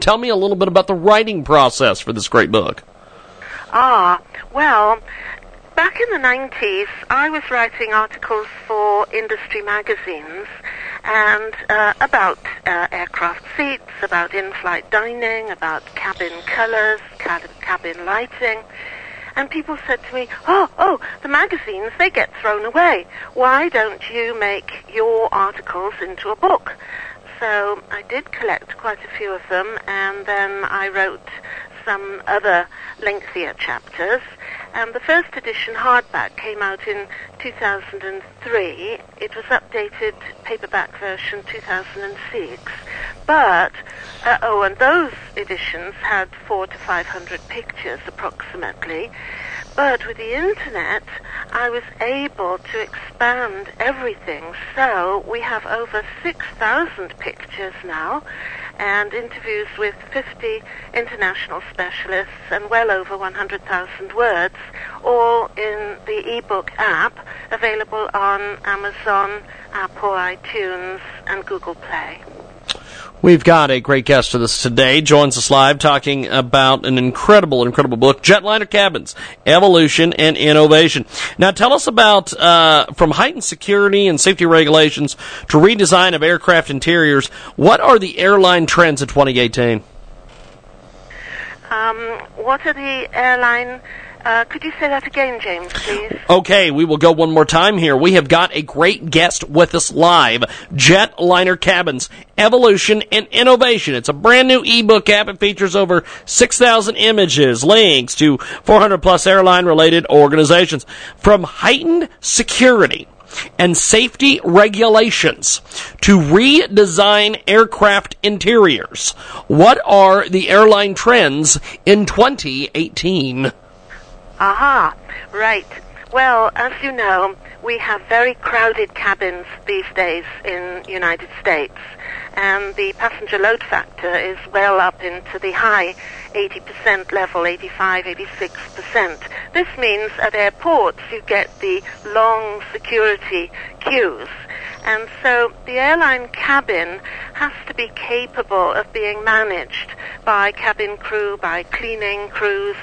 Tell me a little bit about the writing process for this great book. Ah, well, back in the 90s, I was writing articles for industry magazines and uh, about uh, aircraft seats, about in-flight dining, about cabin colors, cabin lighting. And people said to me, oh, oh, the magazines, they get thrown away. Why don't you make your articles into a book? So I did collect quite a few of them, and then I wrote some other lengthier chapters. And the first edition hardback came out in 2003. It was updated paperback version 2006. But, uh, oh, and those editions had four to 500 pictures approximately. But with the internet, I was able to expand everything. So we have over 6,000 pictures now and interviews with 50 international specialists and well over 100,000 words, all in the ebook app available on Amazon, Apple, iTunes, and Google Play. We've got a great guest with us today. Joins us live talking about an incredible, incredible book, Jetliner Cabins, Evolution and Innovation. Now tell us about, uh, from heightened security and safety regulations to redesign of aircraft interiors, what are the airline trends of 2018? Um, what are the airline? Uh, could you say that again, James, please? Okay, we will go one more time here. We have got a great guest with us live. Jetliner Cabins, Evolution and Innovation. It's a brand new ebook app. It features over 6,000 images, links to 400 plus airline related organizations. From heightened security and safety regulations to redesign aircraft interiors. What are the airline trends in 2018? Aha, right. Well, as you know, we have very crowded cabins these days in United States, and the passenger load factor is well up into the high 80% level, 85, 86%. This means at airports you get the long security queues. And so the airline cabin has to be capable of being managed by cabin crew, by cleaning crews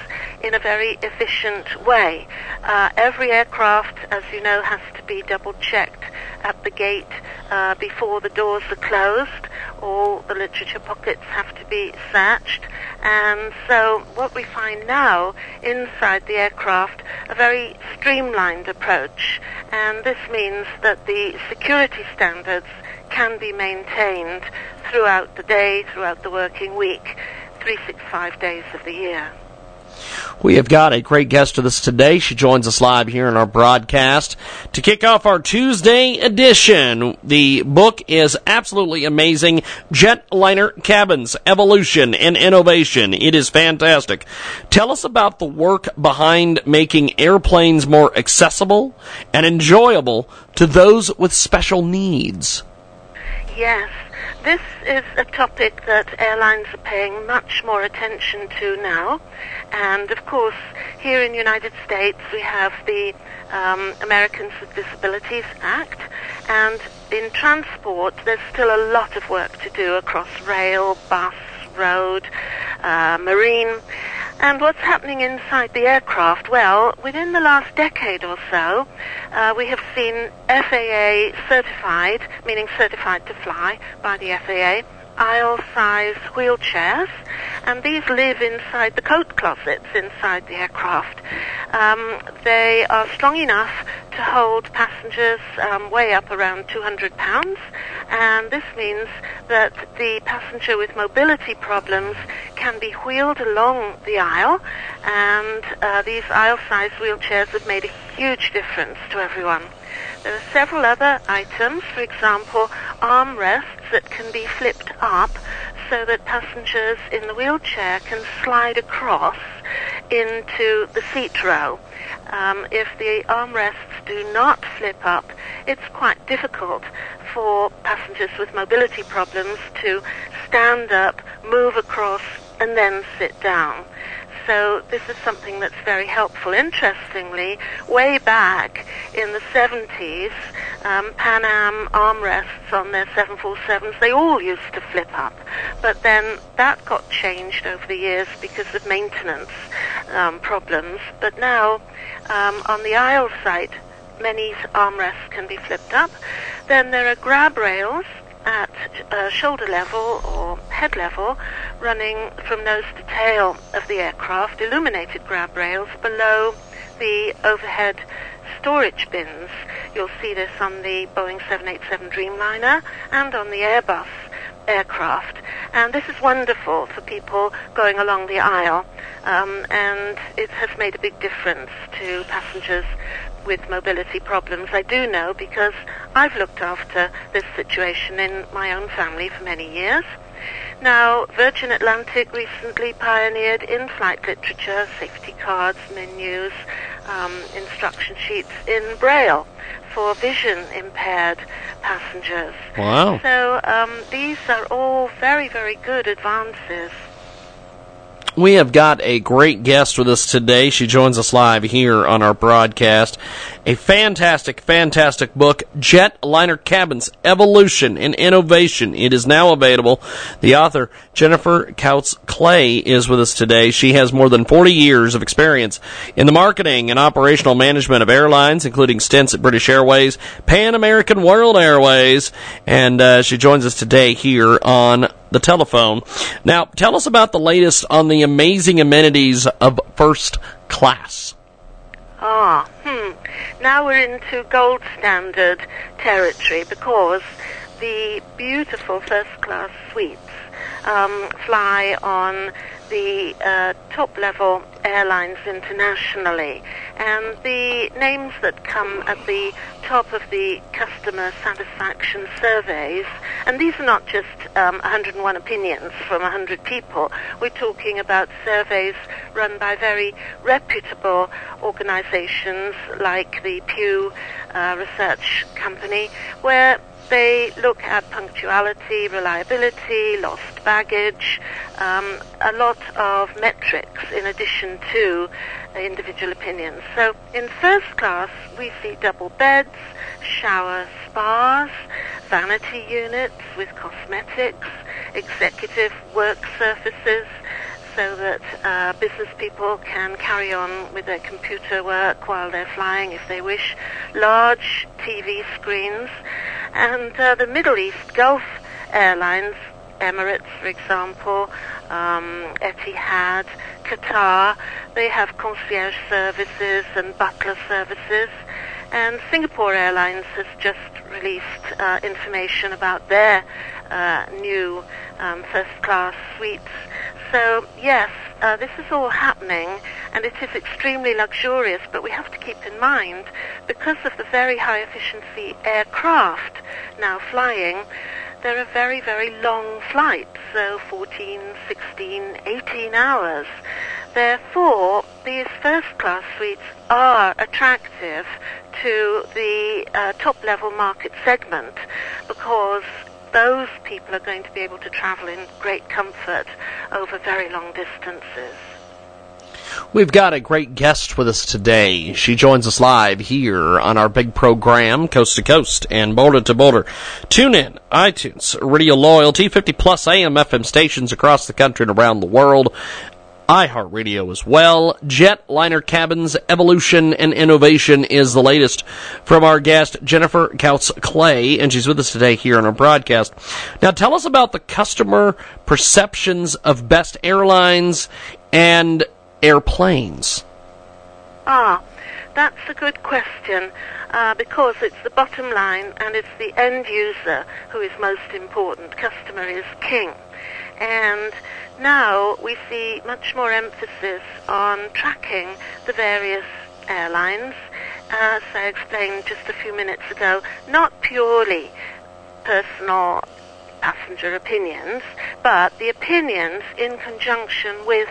in a very efficient way. Uh, every aircraft, as you know, has to be double checked at the gate uh, before the doors are closed. All the literature pockets have to be searched. And so what we find now inside the aircraft, a very streamlined approach. And this means that the security standards can be maintained throughout the day, throughout the working week, 365 days of the year. We have got a great guest with us today. She joins us live here in our broadcast to kick off our Tuesday edition. The book is absolutely amazing. Jetliner Cabins, Evolution and Innovation. It is fantastic. Tell us about the work behind making airplanes more accessible and enjoyable to those with special needs. Yes, this is a topic that airlines are paying much more attention to now. And of course, here in the United States, we have the um, Americans with Disabilities Act. And in transport, there's still a lot of work to do across rail, bus, road, uh, marine. And what's happening inside the aircraft? Well, within the last decade or so, uh, we have seen FAA certified, meaning certified to fly by the FAA, aisle-size wheelchairs, and these live inside the coat closets inside the aircraft. Um, they are strong enough to hold passengers um, way up around 200 pounds, and this means that the passenger with mobility problems can be wheeled along the aisle, and uh, these aisle-sized wheelchairs have made a huge difference to everyone. There are several other items, for example, armrests that can be flipped up so that passengers in the wheelchair can slide across into the seat row. Um, if the armrests do not flip up, it's quite difficult for passengers with mobility problems to stand up, move across, and then sit down. So this is something that's very helpful. Interestingly, way back in the 70s, um, Pan Am armrests on their 747s, they all used to flip up. But then that got changed over the years because of maintenance um, problems. But now, um, on the aisle side, many armrests can be flipped up. Then there are grab rails at uh, shoulder level or head level, running from nose to tail of the aircraft, illuminated grab rails below the overhead storage bins. You'll see this on the Boeing 787 Dreamliner and on the Airbus aircraft. And this is wonderful for people going along the aisle, um, and it has made a big difference to passengers with mobility problems. I do know because I've looked after this situation in my own family for many years. Now, Virgin Atlantic recently pioneered in-flight literature, safety cards, menus, um, instruction sheets in Braille for vision impaired passengers. Wow. So um, these are all very, very good advances. We have got a great guest with us today. She joins us live here on our broadcast. A fantastic, fantastic book, Jetliner Cabins, Evolution and Innovation. It is now available. The author, Jennifer Coutts Clark, is with us today. She has more than 40 years of experience in the marketing and operational management of airlines, including stints at British Airways, Pan American World Airways, and uh, she joins us today here on the telephone. Now, tell us about the latest on the amazing amenities of first class. Ah, hmm. Now we're into gold standard territory because the beautiful first class suites um, fly on the uh, top level airlines internationally. And the names that come at the top of the customer satisfaction surveys, and these are not just um, 101 opinions from 100 people, we're talking about surveys run by very reputable organizations like the Pew uh, Research Company, where they look at punctuality, reliability, lost baggage, um, a lot of metrics in addition to individual opinions. So in first class, we see double beds, shower spas, vanity units with cosmetics, executive work surfaces, so that uh, business people can carry on with their computer work while they're flying if they wish, large TV screens, and uh, the Middle East Gulf Airlines, Emirates, for example, um, Etihad, Qatar, they have concierge services and butler services. And Singapore Airlines has just released uh, information about their uh, new um, first class suites. So, yes, uh, this is all happening and it is extremely luxurious, but we have to keep in mind, because of the very high efficiency aircraft now flying, there are very, very long flights, so 14, 16, 18 hours. Therefore, these first class suites are attractive to the uh, top level market segment because those people are going to be able to travel in great comfort over very long distances. We've got a great guest with us today. She joins us live here on our big program, Coast to Coast and Boulder to Boulder. Tune in, iTunes, Radio Loyalty, 50 plus AM FM stations across the country and around the world iHeartRadio as well. Jetliner Cabins Evolution and Innovation is the latest from our guest, Jennifer Coutts Clark, and she's with us today here on our broadcast. Now, tell us about the customer perceptions of best airlines and airplanes. Ah, that's a good question uh, because it's the bottom line and it's the end user who is most important. Customer is king. And now we see much more emphasis on tracking the various airlines. As I explained just a few minutes ago, not purely personal passenger opinions, but the opinions in conjunction with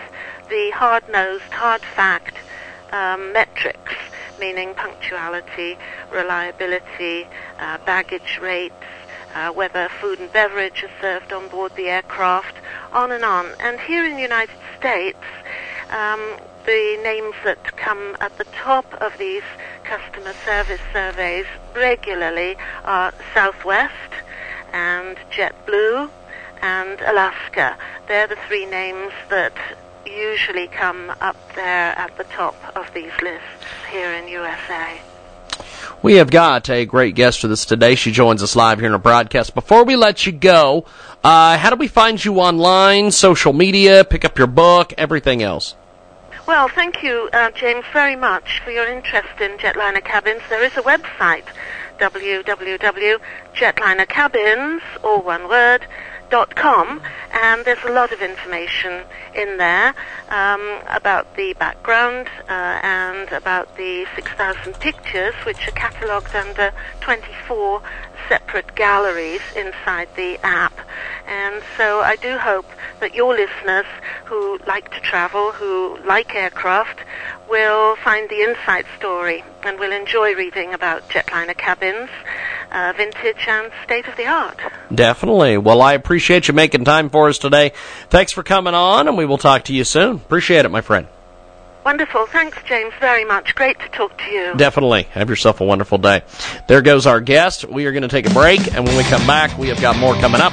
the hard-nosed, hard-fact um, metrics, meaning punctuality, reliability, uh, baggage rates, uh, whether food and beverage is served on board the aircraft, on and on. And here in the United States, um, the names that come at the top of these customer service surveys regularly are Southwest and JetBlue and Alaska. They're the three names that usually come up there at the top of these lists here in USA. We have got a great guest for this today. She joins us live here in our broadcast. Before we let you go, uh, how do we find you online, social media, pick up your book, everything else? Well, thank you, uh, James, very much for your interest in jetliner cabins. There is a website, www.jetlinercabins, all one word, com, and there's a lot of information in there um, about the background uh, and about the 6,000 pictures, which are catalogued under 24 separate galleries inside the app. And so I do hope that your listeners who like to travel, who like aircraft, will find the inside story and will enjoy reading about jetliner cabins, uh, vintage and state of the art. Definitely. Well, I appreciate you making time for us today. Thanks for coming on, and we will talk to you soon. Appreciate it, my friend. Wonderful. Thanks, James, very much. Great to talk to you. Definitely. Have yourself a wonderful day. There goes our guest. We are going to take a break, and when we come back, we have got more coming up.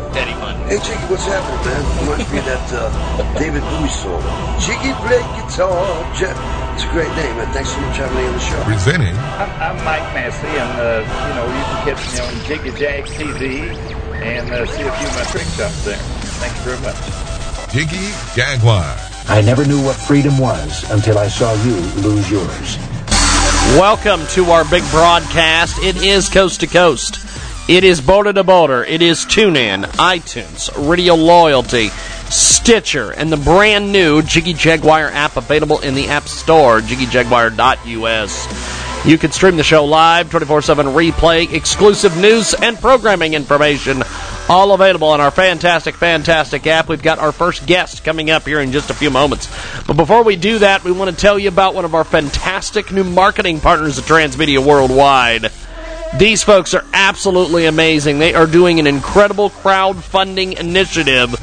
Eddie Fun. Hey, Jiggy, what's happening, man? Reminds me of that uh, David Bowie song. Jiggy play guitar. Jeff. It's a great name, man. Thanks so much for having me on the show. Presenting I'm, I'm Mike Massey, and uh, you know you can catch me on Jiggy Jag TV and uh, see a few of my trick shots there. Thank you very much. Jiggy Jaguar. I never knew what freedom was until I saw you lose yours. Welcome to our big broadcast. It is coast to coast. It is border to border. It is TuneIn, iTunes, Radio Loyalty, Stitcher, and the brand new Jiggy Jaguar app available in the App Store, jiggyjaguar.us. You can stream the show live, 24 7 replay, exclusive news and programming information, all available on our fantastic, fantastic app. We've got our first guest coming up here in just a few moments. But before we do that, we want to tell you about one of our fantastic new marketing partners at Transmedia Worldwide. These folks are absolutely amazing. They are doing an incredible crowdfunding initiative.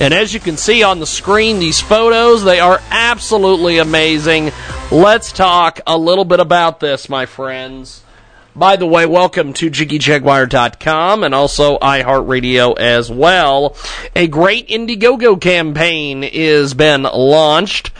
And as you can see on the screen, these photos, they are absolutely amazing. Let's talk a little bit about this, my friends. By the way, welcome to JiggyJaguar.com and also iHeartRadio as well. A great Indiegogo campaign is been launched.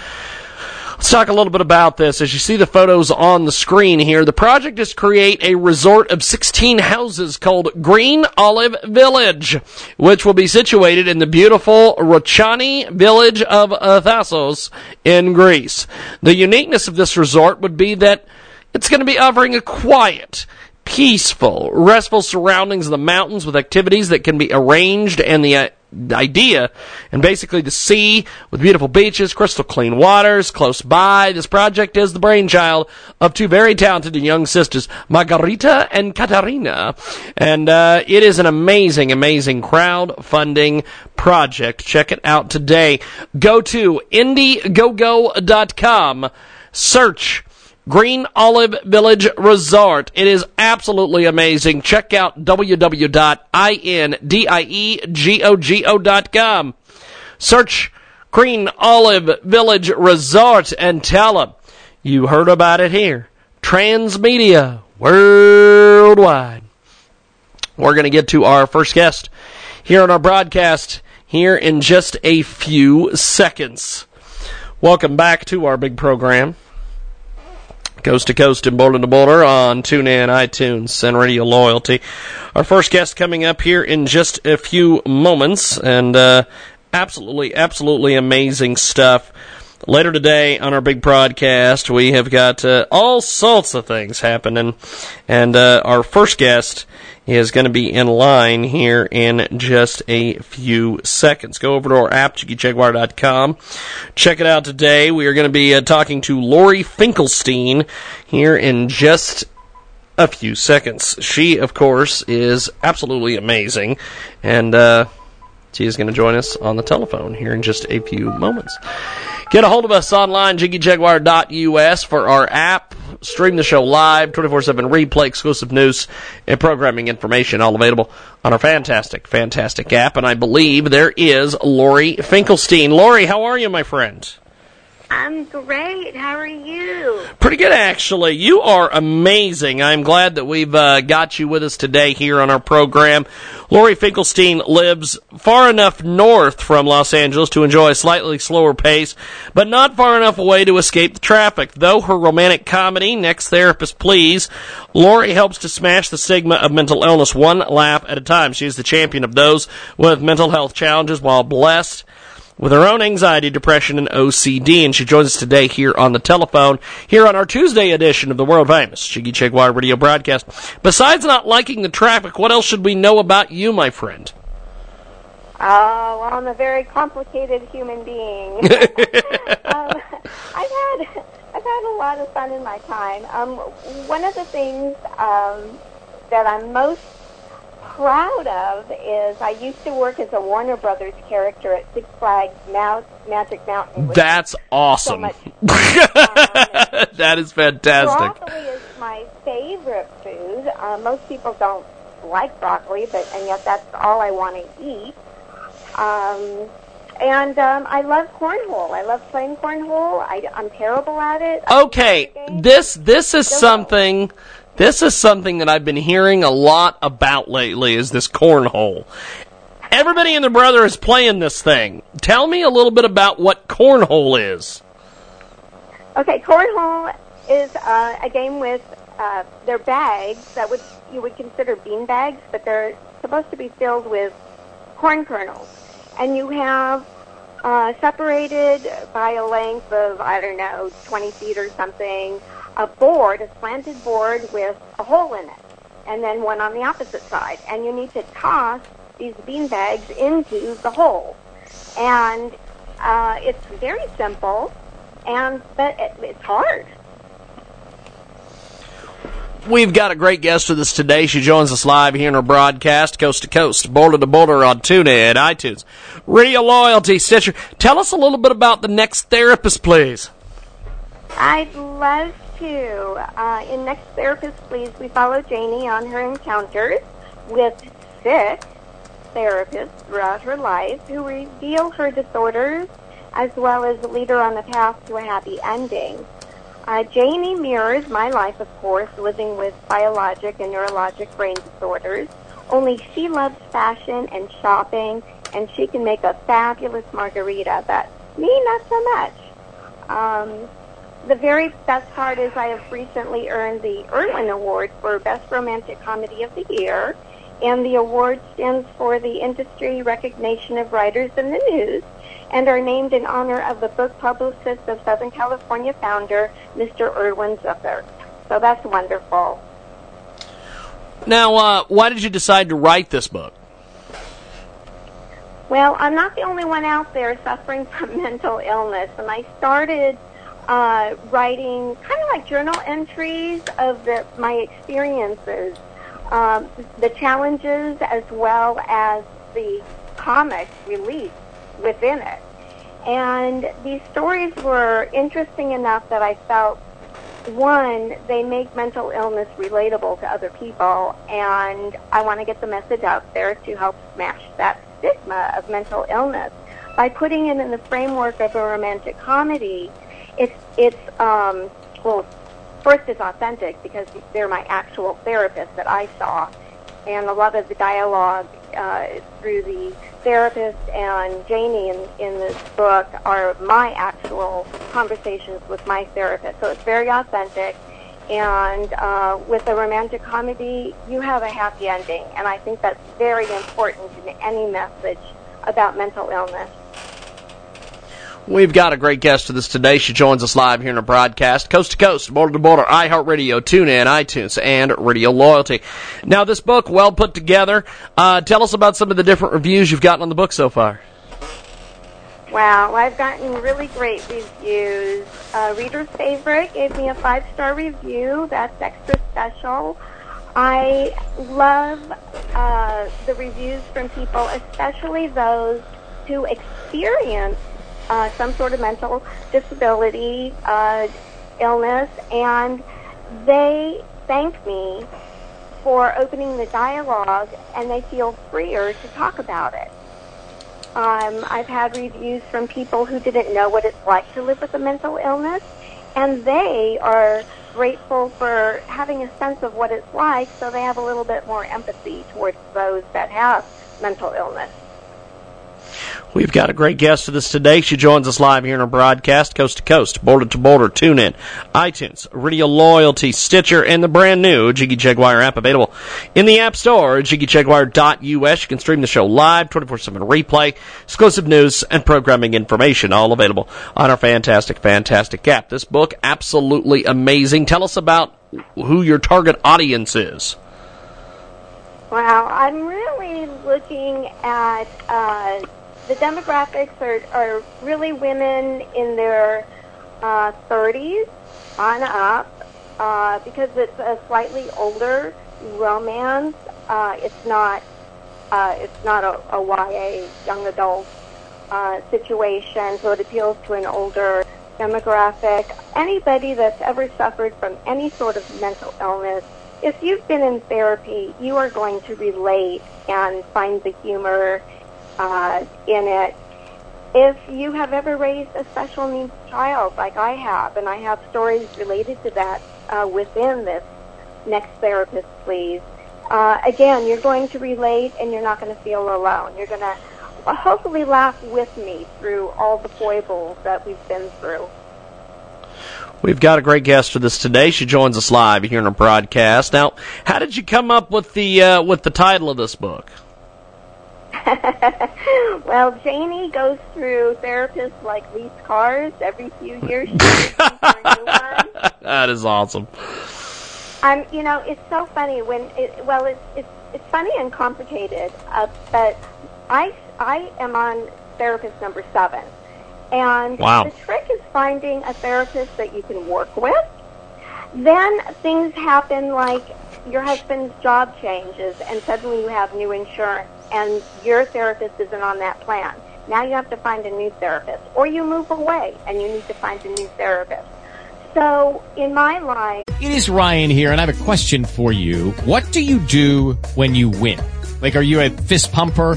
Let's talk a little bit about this. As you see the photos on the screen here, the project is create a resort of 16 houses called Green Olive Village, which will be situated in the beautiful Rachoni village of Thassos in Greece. The uniqueness of this resort would be that it's going to be offering a quiet, peaceful, restful surroundings of the mountains with activities that can be arranged and the idea and basically the sea with beautiful beaches, crystal clean waters close by. This project is the brainchild of two very talented young sisters, Margarita and Katarina. And uh, it is an amazing, amazing crowdfunding project. Check it out today. Go to Indiegogo.com. Search Green Olive Village Resort. It is absolutely amazing. Check out www.indiegogo.com. Search Green Olive Village Resort and tell them you heard about it here. Transmedia Worldwide. We're going to get to our first guest here on our broadcast here in just a few seconds. Welcome back to our big program coast to coast and border to border on TuneIn, iTunes, and Radio Loyalty. Our first guest coming up here in just a few moments, and uh, absolutely, absolutely amazing stuff. Later today on our big broadcast, we have got uh, all sorts of things happening, and uh, our first guest is going to be in line here in just a few seconds. Go over to our app, JiggyJaguar.com. Check it out today. We are going to be uh, talking to Lori Finkelstein here in just a few seconds. She, of course, is absolutely amazing, and she is going to join us on the telephone here in just a few moments. Get a hold of us online, jiggyjaguar.us for our app, stream the show live, 24-7 replay, exclusive news, and programming information, all available on our fantastic, fantastic app. And I believe there is Lori Finkelstein. Lori, how are you, my friend? I'm great. How are you? Pretty good, actually. You are amazing. I'm glad that we've uh, got you with us today here on our program. Lori Finkelstein lives far enough north from Los Angeles to enjoy a slightly slower pace, but not far enough away to escape the traffic. Though her romantic comedy, Next Therapist Please, Lori helps to smash the stigma of mental illness one laugh at a time. She is the champion of those with mental health challenges while blessed with her own anxiety, depression, and OCD. And she joins us today here on the telephone, here on our Tuesday edition of the world famous Jiggy Jaguar radio broadcast. Besides not liking the traffic, what else should we know about you, my friend? Oh, well, I'm a very complicated human being. um, I've had I've had a lot of fun in my time. Um, one of the things um, that I'm most proud of is I used to work as a Warner Brothers character at Six Flags Mount, Magic Mountain. That's awesome. So that is fantastic. Broccoli is my favorite food. Uh, most people don't like broccoli, but and yet that's all I want to eat. Um, and um, I love cornhole. I love playing cornhole. I, I'm terrible at it. Okay, this this is something this is something that I've been hearing a lot about lately is this cornhole. Everybody and their brother is playing this thing. Tell me a little bit about what cornhole is. Okay, cornhole is uh, a game with uh, they're bags that would you would consider bean bags, but they're supposed to be filled with corn kernels, and you have uh, separated by a length of I don't know 20 feet or something a board, a slanted board with a hole in it, and then one on the opposite side, and you need to toss these bean bags into the hole, and uh, it's very simple, and but it, it's hard. We've got a great guest with us today. She joins us live here in our broadcast, coast to coast, border to border on TuneIn, iTunes, Radio Loyalty, Stitcher. Tell us a little bit about the next therapist, please. I'd love Uh, in Next Therapist, please, we follow Janie on her encounters with six therapists throughout her life who reveal her disorders as well as lead her on the path to a happy ending. Uh, Janie mirrors my life, of course, living with biologic and neurologic brain disorders. Only she loves fashion and shopping, and she can make a fabulous margarita, but me, not so much. Um, the very best part is I have recently earned the Irwin Award for Best Romantic Comedy of the Year, and the award stands for the industry recognition of writers in the news and are named in honor of the book publicist of Southern California founder, Mr. Irwin Zucker. So that's wonderful. Now, uh, why did you decide to write this book? Well, I'm not the only one out there suffering from mental illness, and I started uh, writing kind of like journal entries of the, my experiences, um, the challenges as well as the comic relief within it. And these stories were interesting enough that I felt, one, they make mental illness relatable to other people, and I want to get the message out there to help smash that stigma of mental illness. By putting it in the framework of a romantic comedy, it's, it's um, well, first it's authentic because they're my actual therapist that I saw, and a lot of the dialogue uh, through the therapist and Janie in, in this book are my actual conversations with my therapist. So it's very authentic. And uh, with a romantic comedy, you have a happy ending. And I think that's very important in any message about mental illness. We've got a great guest with us today. She joins us live here in a broadcast, coast to coast, border to border, iHeartRadio, TuneIn, iTunes, and Radio Loyalty. Now, this book, well put together. Uh, tell us about some of the different reviews you've gotten on the book so far. Wow, I've gotten really great reviews. Uh, Reader's Favorite gave me a five star review. That's extra special. I love uh, the reviews from people, especially those who experience uh, some sort of mental disability, uh, illness, and they thank me for opening the dialogue and they feel freer to talk about it. Um, I've had reviews from people who didn't know what it's like to live with a mental illness, and they are grateful for having a sense of what it's like, so they have a little bit more empathy towards those that have mental illness. We've got a great guest with us today. She joins us live here in our broadcast, coast to coast, border to border, tune in, iTunes, Radio Loyalty, Stitcher, and the brand new Jiggy Jaguar app available in the App Store, jiggyjaguar.us. You can stream the show live, 24-7 replay, exclusive news, and programming information, all available on our fantastic, fantastic app. This book, absolutely amazing. Tell us about who your target audience is. Wow, I'm really looking at uh, the demographics are, are really women in their uh, 30s on up uh, because it's a slightly older romance. Uh, it's not uh, it's not a, a YA young adult uh, situation, so it appeals to an older demographic. Anybody that's ever suffered from any sort of mental illness if you've been in therapy, you are going to relate and find the humor uh, in it. If you have ever raised a special needs child, like I have, and I have stories related to that uh, within this next therapist, please. Uh, again, you're going to relate, and you're not going to feel alone. You're going to hopefully laugh with me through all the foibles that we've been through. We've got a great guest with us today. She joins us live here in our broadcast. Now, how did you come up with the uh, with the title of this book? well, Janie goes through therapists like lease cars every few years. that is awesome. Um, you know, it's so funny when it, well, it's it's it's funny and complicated, uh, but I I am on therapist number seven. And wow. the trick is finding a therapist that you can work with. Then things happen like your husband's job changes and suddenly you have new insurance and your therapist isn't on that plan. Now you have to find a new therapist or you move away and you need to find a new therapist. So in my life, it is Ryan here and I have a question for you. What do you do when you win? Like, are you a fist pumper?